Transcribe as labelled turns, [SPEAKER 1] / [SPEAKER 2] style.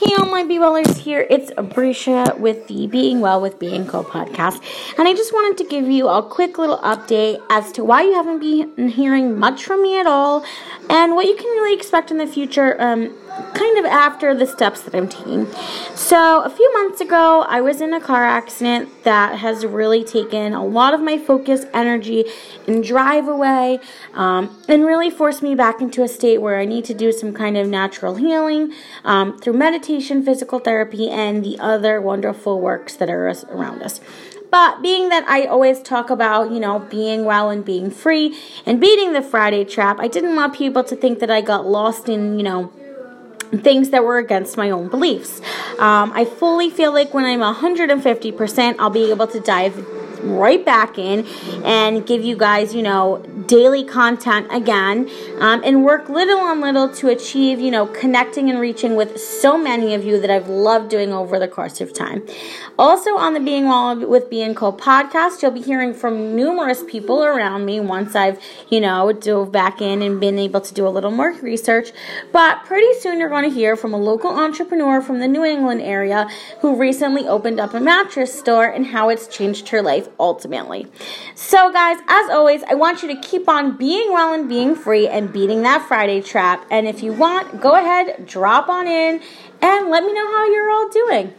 [SPEAKER 1] Hey, all my Be Wellers here. It's Abrisha with the Being Well with Being Co podcast. And I just wanted to give you a quick little update as to why you haven't been hearing much from me at all and what you can really expect in the future, um, of after the steps that I'm taking. So, a few months ago, I was in a car accident that has really taken a lot of my focus, energy, and drive away, um, and really forced me back into a state where I need to do some kind of natural healing um, through meditation, physical therapy, and the other wonderful works that are around us. But being that I always talk about, you know, being well and being free and beating the Friday trap, I didn't want people to think that I got lost in, you know, things that were against my own beliefs. Um, I fully feel like when I'm 150%, I'll be able to dive right back in and give you guys, you know, daily content again um, and work little on little to achieve, you know, connecting and reaching with so many of you that I've loved doing over the course of time. Also, on the Being Well with Being Co podcast, you'll be hearing from numerous people around me once I've, you know, dove back in and been able to do a little more research. But pretty soon you're going to hear from a local entrepreneur from the New England area who recently opened up a mattress store and how it's changed her life ultimately. So, guys, as always, I want you to keep on being well and being free and beating that Friday trap. And if you want, go ahead, drop on in, and let me know how you're all doing.